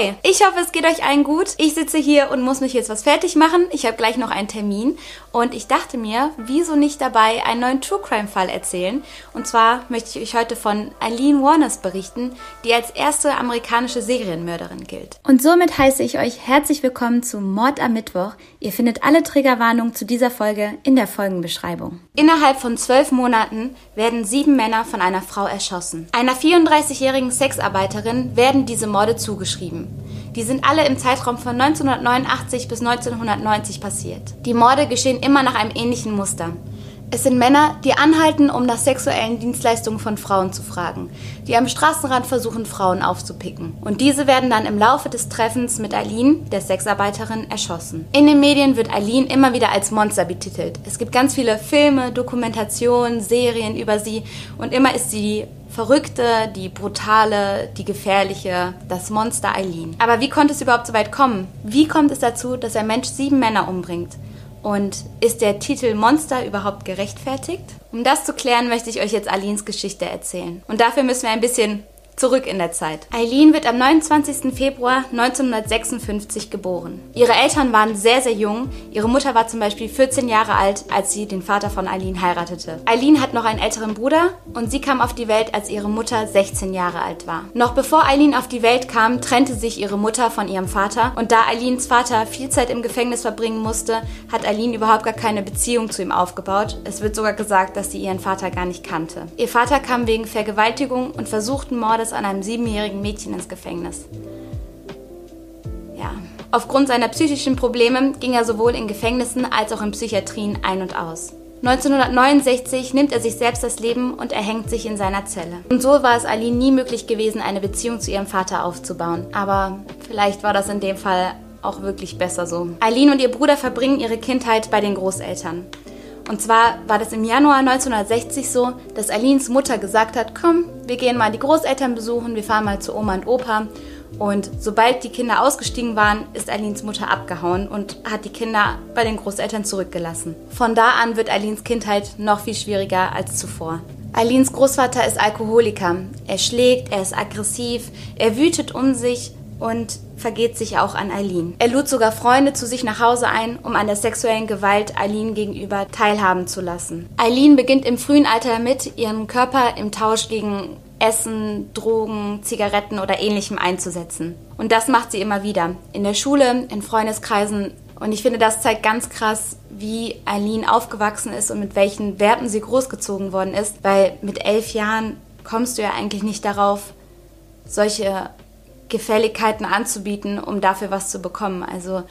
Hi, ich hoffe, es geht euch allen gut. Ich sitze hier und muss mich jetzt was fertig machen. Ich habe gleich noch einen Termin und ich dachte mir, wieso nicht dabei einen neuen True Crime Fall erzählen? Und zwar möchte ich euch heute von Eileen Warners berichten, die als erste amerikanische Serienmörderin gilt. Und somit heiße ich euch herzlich willkommen zu Mord am Mittwoch. Ihr findet alle Triggerwarnungen zu dieser Folge in der Folgenbeschreibung. Innerhalb von zwölf Monaten werden sieben Männer von einer Frau erschossen. Einer 34-jährigen Sexarbeiterin werden diese Morde zugeschrieben. Die sind alle im Zeitraum von 1989 bis 1990 passiert. Die Morde geschehen immer nach einem ähnlichen Muster. Es sind Männer, die anhalten, um nach sexuellen Dienstleistungen von Frauen zu fragen, die am Straßenrand versuchen, Frauen aufzupicken. Und diese werden dann im Laufe des Treffens mit Eileen, der Sexarbeiterin, erschossen. In den Medien wird Eileen immer wieder als Monster betitelt. Es gibt ganz viele Filme, Dokumentationen, Serien über sie und immer ist sie die Verrückte, die brutale, die gefährliche, das Monster Eileen. Aber wie konnte es überhaupt so weit kommen? Wie kommt es dazu, dass ein Mensch sieben Männer umbringt? Und ist der Titel Monster überhaupt gerechtfertigt? Um das zu klären, möchte ich euch jetzt Alins Geschichte erzählen. Und dafür müssen wir ein bisschen Zurück in der Zeit. Eileen wird am 29. Februar 1956 geboren. Ihre Eltern waren sehr, sehr jung. Ihre Mutter war zum Beispiel 14 Jahre alt, als sie den Vater von Eileen heiratete. Eileen hat noch einen älteren Bruder und sie kam auf die Welt, als ihre Mutter 16 Jahre alt war. Noch bevor Eileen auf die Welt kam, trennte sich ihre Mutter von ihrem Vater und da Eileens Vater viel Zeit im Gefängnis verbringen musste, hat Eileen überhaupt gar keine Beziehung zu ihm aufgebaut. Es wird sogar gesagt, dass sie ihren Vater gar nicht kannte. Ihr Vater kam wegen Vergewaltigung und versuchten Mordes Mordes an einem siebenjährigen Mädchen ins Gefängnis. Ja. Aufgrund seiner psychischen Probleme ging er sowohl in Gefängnissen als auch in Psychiatrien ein und aus. 1969 nimmt er sich selbst das Leben und erhängt sich in seiner Zelle. Und so war es Aline nie möglich gewesen, eine Beziehung zu ihrem Vater aufzubauen. Aber vielleicht war das in dem Fall auch wirklich besser so. Eileen und ihr Bruder verbringen ihre Kindheit bei den Großeltern. Und zwar war das im Januar 1960 so, dass Alins Mutter gesagt hat, komm, wir gehen mal die Großeltern besuchen, wir fahren mal zu Oma und Opa. Und sobald die Kinder ausgestiegen waren, ist Alins Mutter abgehauen und hat die Kinder bei den Großeltern zurückgelassen. Von da an wird Alins Kindheit noch viel schwieriger als zuvor. Alins Großvater ist Alkoholiker. Er schlägt, er ist aggressiv, er wütet um sich und vergeht sich auch an Eileen. Er lud sogar Freunde zu sich nach Hause ein, um an der sexuellen Gewalt Eileen gegenüber teilhaben zu lassen. Eileen beginnt im frühen Alter damit, ihren Körper im Tausch gegen Essen, Drogen, Zigaretten oder ähnlichem einzusetzen. Und das macht sie immer wieder. In der Schule, in Freundeskreisen. Und ich finde, das zeigt ganz krass, wie Eileen aufgewachsen ist und mit welchen Werten sie großgezogen worden ist. Weil mit elf Jahren kommst du ja eigentlich nicht darauf, solche Gefälligkeiten anzubieten, um dafür was zu bekommen. Also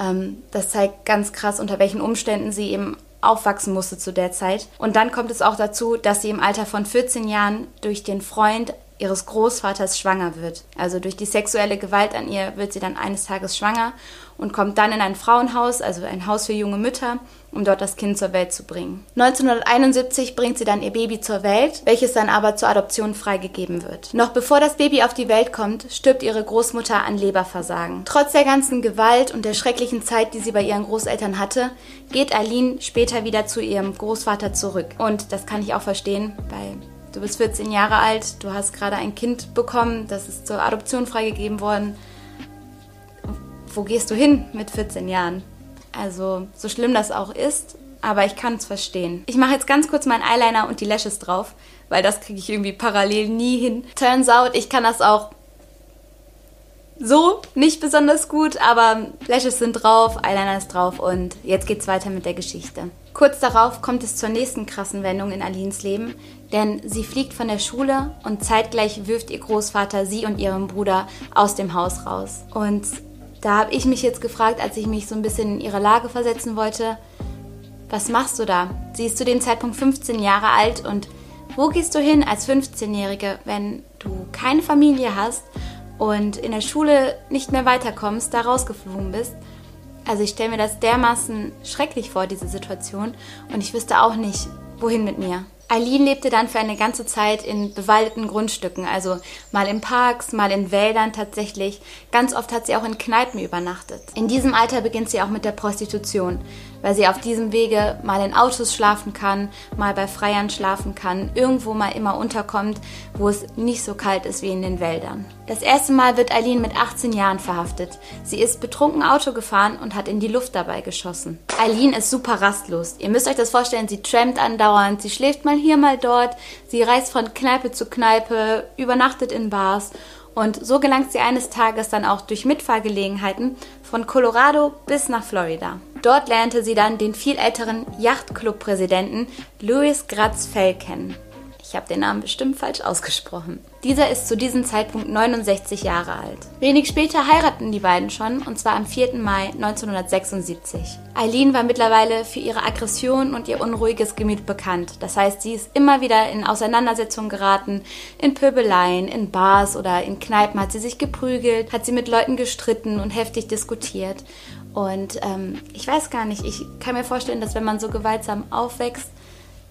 ähm, das zeigt ganz krass, unter welchen Umständen sie eben aufwachsen musste zu der Zeit. Und dann kommt es auch dazu, dass sie im Alter von 14 Jahren durch den Freund ihres Großvaters schwanger wird. Also durch die sexuelle Gewalt an ihr wird sie dann eines Tages schwanger und kommt dann in ein Frauenhaus, also ein Haus für junge Mütter, um dort das Kind zur Welt zu bringen. 1971 bringt sie dann ihr Baby zur Welt, welches dann aber zur Adoption freigegeben wird. Noch bevor das Baby auf die Welt kommt, stirbt ihre Großmutter an Leberversagen. Trotz der ganzen Gewalt und der schrecklichen Zeit, die sie bei ihren Großeltern hatte, geht Aline später wieder zu ihrem Großvater zurück. Und das kann ich auch verstehen, weil Du bist 14 Jahre alt, du hast gerade ein Kind bekommen, das ist zur Adoption freigegeben worden. Wo gehst du hin mit 14 Jahren? Also, so schlimm das auch ist, aber ich kann es verstehen. Ich mache jetzt ganz kurz meinen Eyeliner und die Lashes drauf, weil das kriege ich irgendwie parallel nie hin. Turns out, ich kann das auch so nicht besonders gut, aber Lashes sind drauf, Eyeliner ist drauf und jetzt geht's weiter mit der Geschichte. Kurz darauf kommt es zur nächsten krassen Wendung in Alins Leben, denn sie fliegt von der Schule und zeitgleich wirft ihr Großvater sie und ihren Bruder aus dem Haus raus. Und da habe ich mich jetzt gefragt, als ich mich so ein bisschen in ihre Lage versetzen wollte, was machst du da? Sie ist zu dem Zeitpunkt 15 Jahre alt und wo gehst du hin als 15-Jährige, wenn du keine Familie hast und in der Schule nicht mehr weiterkommst, da rausgeflogen bist. Also ich stelle mir das dermaßen schrecklich vor, diese Situation. Und ich wüsste auch nicht, wohin mit mir. Eileen lebte dann für eine ganze Zeit in bewaldeten Grundstücken, also mal in Parks, mal in Wäldern tatsächlich. Ganz oft hat sie auch in Kneipen übernachtet. In diesem Alter beginnt sie auch mit der Prostitution. Weil sie auf diesem Wege mal in Autos schlafen kann, mal bei Freiern schlafen kann, irgendwo mal immer unterkommt, wo es nicht so kalt ist wie in den Wäldern. Das erste Mal wird Eileen mit 18 Jahren verhaftet. Sie ist betrunken Auto gefahren und hat in die Luft dabei geschossen. Eileen ist super rastlos. Ihr müsst euch das vorstellen, sie trampt andauernd, sie schläft mal hier, mal dort, sie reist von Kneipe zu Kneipe, übernachtet in Bars und so gelangt sie eines Tages dann auch durch Mitfahrgelegenheiten von Colorado bis nach Florida. Dort lernte sie dann den viel älteren Yachtclub-Präsidenten Louis Gratz Fell kennen. Ich habe den Namen bestimmt falsch ausgesprochen. Dieser ist zu diesem Zeitpunkt 69 Jahre alt. Wenig später heiraten die beiden schon, und zwar am 4. Mai 1976. Eileen war mittlerweile für ihre Aggression und ihr unruhiges Gemüt bekannt. Das heißt, sie ist immer wieder in Auseinandersetzungen geraten, in Pöbeleien, in Bars oder in Kneipen hat sie sich geprügelt, hat sie mit Leuten gestritten und heftig diskutiert. Und ähm, ich weiß gar nicht, ich kann mir vorstellen, dass wenn man so gewaltsam aufwächst,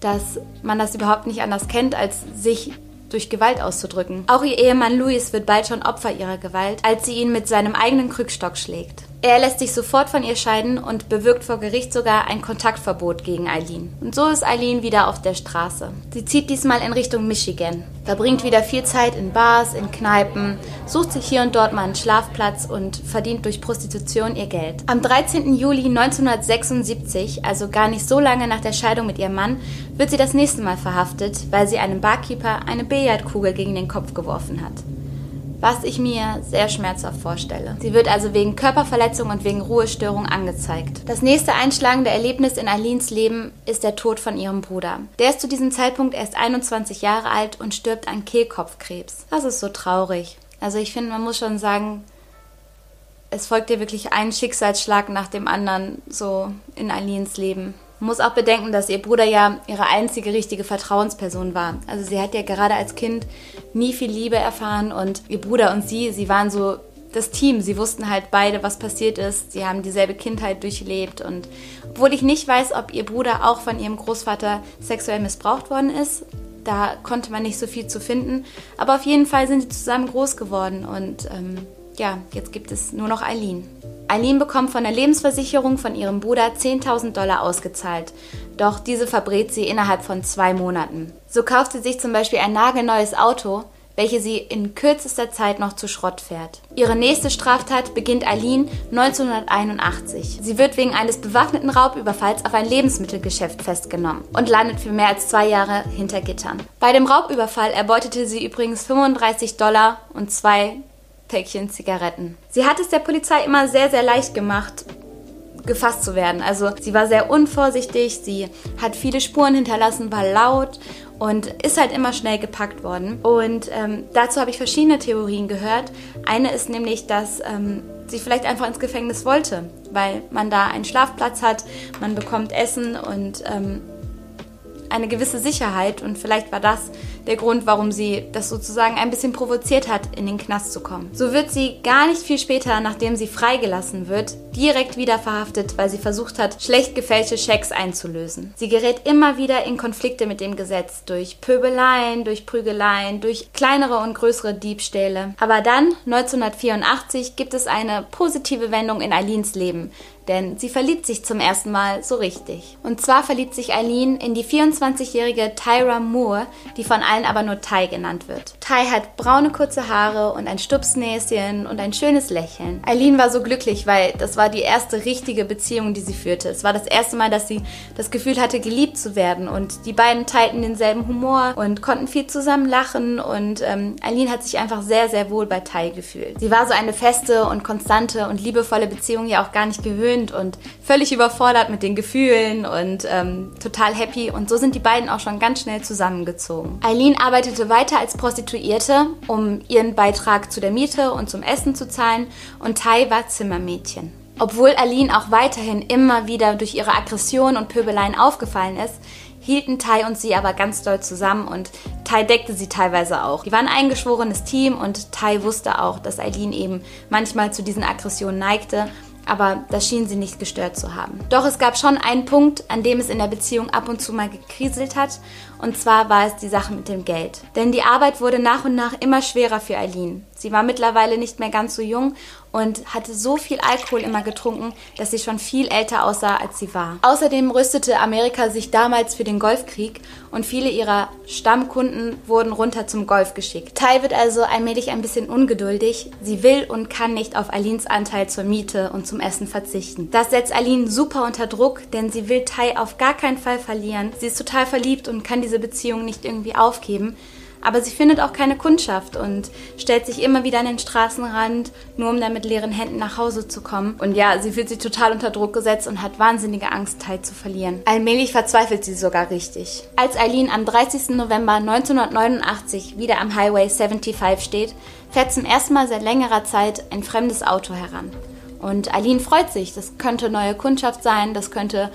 dass man das überhaupt nicht anders kennt, als sich durch Gewalt auszudrücken. Auch ihr Ehemann Louis wird bald schon Opfer ihrer Gewalt, als sie ihn mit seinem eigenen Krückstock schlägt. Er lässt sich sofort von ihr scheiden und bewirkt vor Gericht sogar ein Kontaktverbot gegen Eileen. Und so ist Eileen wieder auf der Straße. Sie zieht diesmal in Richtung Michigan, verbringt wieder viel Zeit in Bars, in Kneipen, sucht sich hier und dort mal einen Schlafplatz und verdient durch Prostitution ihr Geld. Am 13. Juli 1976, also gar nicht so lange nach der Scheidung mit ihrem Mann, wird sie das nächste Mal verhaftet, weil sie einem Barkeeper eine Billardkugel gegen den Kopf geworfen hat was ich mir sehr schmerzhaft vorstelle. Sie wird also wegen Körperverletzung und wegen Ruhestörung angezeigt. Das nächste einschlagende Erlebnis in Alins Leben ist der Tod von ihrem Bruder. Der ist zu diesem Zeitpunkt erst 21 Jahre alt und stirbt an Kehlkopfkrebs. Das ist so traurig. Also ich finde, man muss schon sagen, es folgt ihr wirklich ein Schicksalsschlag nach dem anderen so in Alins Leben. Man muss auch bedenken, dass ihr Bruder ja ihre einzige richtige Vertrauensperson war. Also sie hat ja gerade als Kind nie viel Liebe erfahren und ihr Bruder und sie, sie waren so das Team. Sie wussten halt beide, was passiert ist. Sie haben dieselbe Kindheit durchlebt und obwohl ich nicht weiß, ob ihr Bruder auch von ihrem Großvater sexuell missbraucht worden ist, da konnte man nicht so viel zu finden. Aber auf jeden Fall sind sie zusammen groß geworden und ähm, ja, jetzt gibt es nur noch Eileen. Eileen bekommt von der Lebensversicherung von ihrem Bruder 10.000 Dollar ausgezahlt. Doch diese verbrät sie innerhalb von zwei Monaten. So kauft sie sich zum Beispiel ein nagelneues Auto, welches sie in kürzester Zeit noch zu Schrott fährt. Ihre nächste Straftat beginnt Eileen 1981. Sie wird wegen eines bewaffneten Raubüberfalls auf ein Lebensmittelgeschäft festgenommen und landet für mehr als zwei Jahre hinter Gittern. Bei dem Raubüberfall erbeutete sie übrigens 35 Dollar und zwei Päckchen Zigaretten. Sie hat es der Polizei immer sehr, sehr leicht gemacht, gefasst zu werden. Also sie war sehr unvorsichtig, sie hat viele Spuren hinterlassen, war laut und ist halt immer schnell gepackt worden. Und ähm, dazu habe ich verschiedene Theorien gehört. Eine ist nämlich, dass ähm, sie vielleicht einfach ins Gefängnis wollte, weil man da einen Schlafplatz hat, man bekommt Essen und ähm, eine gewisse Sicherheit. Und vielleicht war das der Grund, warum sie das sozusagen ein bisschen provoziert hat, in den Knast zu kommen. So wird sie gar nicht viel später, nachdem sie freigelassen wird, direkt wieder verhaftet, weil sie versucht hat, schlecht gefälschte Schecks einzulösen. Sie gerät immer wieder in Konflikte mit dem Gesetz durch Pöbeleien, durch Prügeleien, durch kleinere und größere Diebstähle. Aber dann, 1984, gibt es eine positive Wendung in Eileens Leben denn sie verliebt sich zum ersten Mal so richtig. Und zwar verliebt sich Eileen in die 24-jährige Tyra Moore, die von allen aber nur Ty genannt wird. Ty hat braune kurze Haare und ein Stupsnäschen und ein schönes Lächeln. Eileen war so glücklich, weil das war die erste richtige Beziehung, die sie führte. Es war das erste Mal, dass sie das Gefühl hatte, geliebt zu werden und die beiden teilten denselben Humor und konnten viel zusammen lachen und ähm, Eileen hat sich einfach sehr, sehr wohl bei Ty gefühlt. Sie war so eine feste und konstante und liebevolle Beziehung ja auch gar nicht gewöhnt und völlig überfordert mit den Gefühlen und ähm, total happy. Und so sind die beiden auch schon ganz schnell zusammengezogen. Eileen arbeitete weiter als Prostituierte, um ihren Beitrag zu der Miete und zum Essen zu zahlen. Und Tai war Zimmermädchen. Obwohl Eileen auch weiterhin immer wieder durch ihre Aggression und Pöbeleien aufgefallen ist, hielten Tai und sie aber ganz doll zusammen und Tai deckte sie teilweise auch. Die waren ein eingeschworenes Team und Tai wusste auch, dass Eileen eben manchmal zu diesen Aggressionen neigte aber das schien sie nicht gestört zu haben. Doch es gab schon einen Punkt, an dem es in der Beziehung ab und zu mal gekriselt hat, und zwar war es die Sache mit dem Geld. Denn die Arbeit wurde nach und nach immer schwerer für Eileen. Sie war mittlerweile nicht mehr ganz so jung und hatte so viel Alkohol immer getrunken, dass sie schon viel älter aussah, als sie war. Außerdem rüstete Amerika sich damals für den Golfkrieg und viele ihrer Stammkunden wurden runter zum Golf geschickt. Ty wird also allmählich ein bisschen ungeduldig. Sie will und kann nicht auf Alins Anteil zur Miete und zum Essen verzichten. Das setzt Aline super unter Druck, denn sie will Ty auf gar keinen Fall verlieren. Sie ist total verliebt und kann diese Beziehung nicht irgendwie aufgeben. Aber sie findet auch keine Kundschaft und stellt sich immer wieder an den Straßenrand, nur um dann mit leeren Händen nach Hause zu kommen. Und ja, sie fühlt sich total unter Druck gesetzt und hat wahnsinnige Angst, Teil zu verlieren. Allmählich verzweifelt sie sogar richtig. Als Eileen am 30. November 1989 wieder am Highway 75 steht, fährt zum ersten Mal seit längerer Zeit ein fremdes Auto heran. Und Eileen freut sich. Das könnte neue Kundschaft sein, das könnte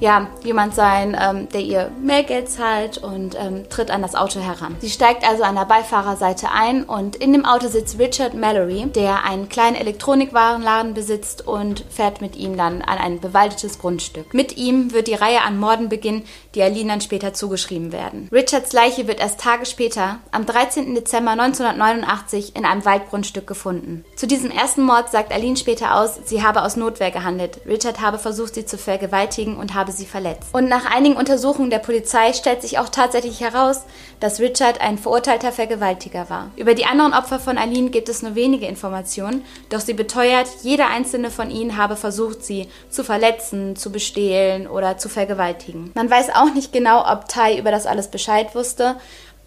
ja, jemand sein, ähm, der ihr mehr Geld zahlt und ähm, tritt an das Auto heran. Sie steigt also an der Beifahrerseite ein und in dem Auto sitzt Richard Mallory, der einen kleinen Elektronikwarenladen besitzt und fährt mit ihm dann an ein bewaldetes Grundstück. Mit ihm wird die Reihe an Morden beginnen, die Aline dann später zugeschrieben werden. Richards Leiche wird erst Tage später, am 13. Dezember 1989, in einem Waldgrundstück gefunden. Zu diesem ersten Mord sagt Aline später aus, sie habe aus Notwehr gehandelt. Richard habe versucht, sie zu vergewaltigen und habe habe sie verletzt. Und nach einigen Untersuchungen der Polizei stellt sich auch tatsächlich heraus, dass Richard ein verurteilter Vergewaltiger war. Über die anderen Opfer von Aline gibt es nur wenige Informationen, doch sie beteuert, jeder einzelne von ihnen habe versucht, sie zu verletzen, zu bestehlen oder zu vergewaltigen. Man weiß auch nicht genau, ob Tai über das alles Bescheid wusste.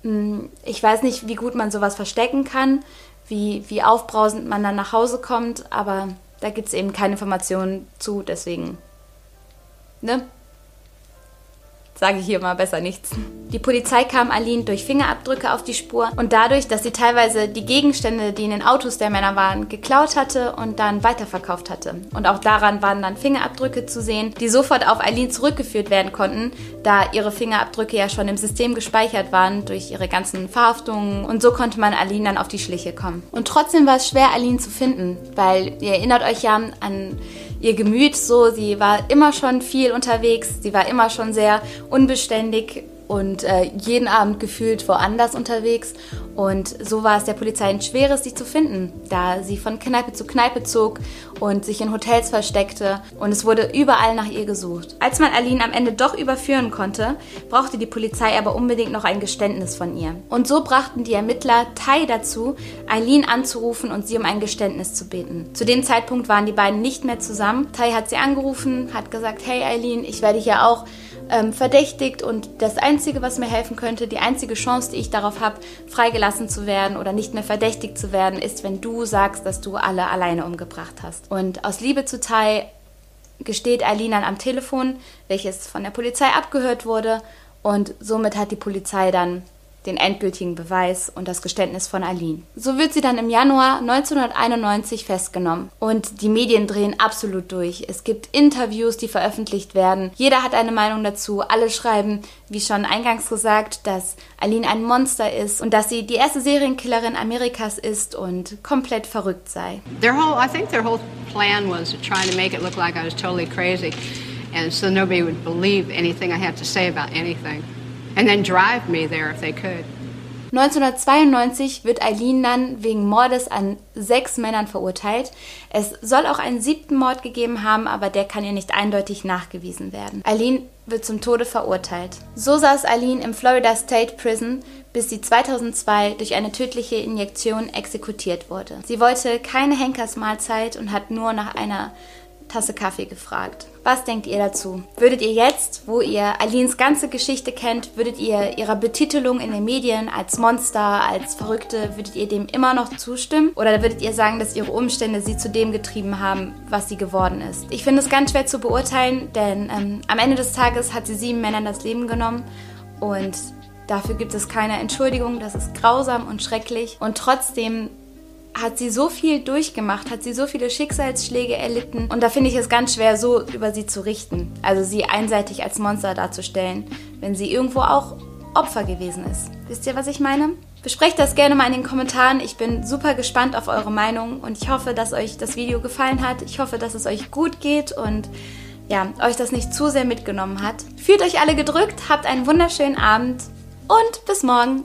Hm, ich weiß nicht, wie gut man sowas verstecken kann, wie, wie aufbrausend man dann nach Hause kommt, aber da gibt es eben keine Informationen zu, deswegen ne? Sage ich hier mal besser nichts. Die Polizei kam Aline durch Fingerabdrücke auf die Spur und dadurch, dass sie teilweise die Gegenstände, die in den Autos der Männer waren, geklaut hatte und dann weiterverkauft hatte. Und auch daran waren dann Fingerabdrücke zu sehen, die sofort auf Aline zurückgeführt werden konnten, da ihre Fingerabdrücke ja schon im System gespeichert waren durch ihre ganzen Verhaftungen und so konnte man Aline dann auf die Schliche kommen. Und trotzdem war es schwer, Aline zu finden, weil ihr erinnert euch ja an ihr Gemüt so. Sie war immer schon viel unterwegs, sie war immer schon sehr unbeständig und äh, jeden Abend gefühlt woanders unterwegs. Und so war es der Polizei ein schweres, sie zu finden, da sie von Kneipe zu Kneipe zog und sich in Hotels versteckte und es wurde überall nach ihr gesucht. Als man Aline am Ende doch überführen konnte, brauchte die Polizei aber unbedingt noch ein Geständnis von ihr. Und so brachten die Ermittler Tai dazu, Eileen anzurufen und sie um ein Geständnis zu beten. Zu dem Zeitpunkt waren die beiden nicht mehr zusammen. Tai hat sie angerufen, hat gesagt, hey Eileen, ich werde hier auch ähm, verdächtigt und das Einzige, was mir helfen könnte, die einzige Chance, die ich darauf habe, freigelassen zu werden oder nicht mehr verdächtigt zu werden, ist, wenn du sagst, dass du alle alleine umgebracht hast. Und aus Liebe zu Tai gesteht Eileen am Telefon, welches von der Polizei abgehört wurde und somit hat die Polizei dann den endgültigen Beweis und das Geständnis von Aline. So wird sie dann im Januar 1991 festgenommen und die Medien drehen absolut durch. Es gibt Interviews, die veröffentlicht werden. Jeder hat eine Meinung dazu. Alle schreiben, wie schon eingangs gesagt, dass Aline ein Monster ist und dass sie die erste Serienkillerin Amerikas ist und komplett verrückt sei. Their whole, I think their whole plan was to try to make it look like I was totally crazy and so nobody would believe anything I had to say about anything and then drive me there if they could. 1992 wird Eileen dann wegen Mordes an sechs Männern verurteilt. Es soll auch einen siebten Mord gegeben haben, aber der kann ihr nicht eindeutig nachgewiesen werden. Eileen wird zum Tode verurteilt. So saß Eileen im Florida State Prison, bis sie 2002 durch eine tödliche Injektion exekutiert wurde. Sie wollte keine Henkersmahlzeit und hat nur nach einer Tasse Kaffee gefragt. Was denkt ihr dazu? Würdet ihr jetzt, wo ihr Alins ganze Geschichte kennt, würdet ihr ihrer Betitelung in den Medien als Monster, als Verrückte, würdet ihr dem immer noch zustimmen? Oder würdet ihr sagen, dass ihre Umstände sie zu dem getrieben haben, was sie geworden ist? Ich finde es ganz schwer zu beurteilen, denn ähm, am Ende des Tages hat sie sieben Männern das Leben genommen und dafür gibt es keine Entschuldigung. Das ist grausam und schrecklich. Und trotzdem hat sie so viel durchgemacht, hat sie so viele Schicksalsschläge erlitten und da finde ich es ganz schwer, so über sie zu richten. Also sie einseitig als Monster darzustellen, wenn sie irgendwo auch Opfer gewesen ist. Wisst ihr, was ich meine? Besprecht das gerne mal in den Kommentaren. Ich bin super gespannt auf eure Meinung und ich hoffe, dass euch das Video gefallen hat. Ich hoffe, dass es euch gut geht und ja, euch das nicht zu sehr mitgenommen hat. Fühlt euch alle gedrückt, habt einen wunderschönen Abend und bis morgen.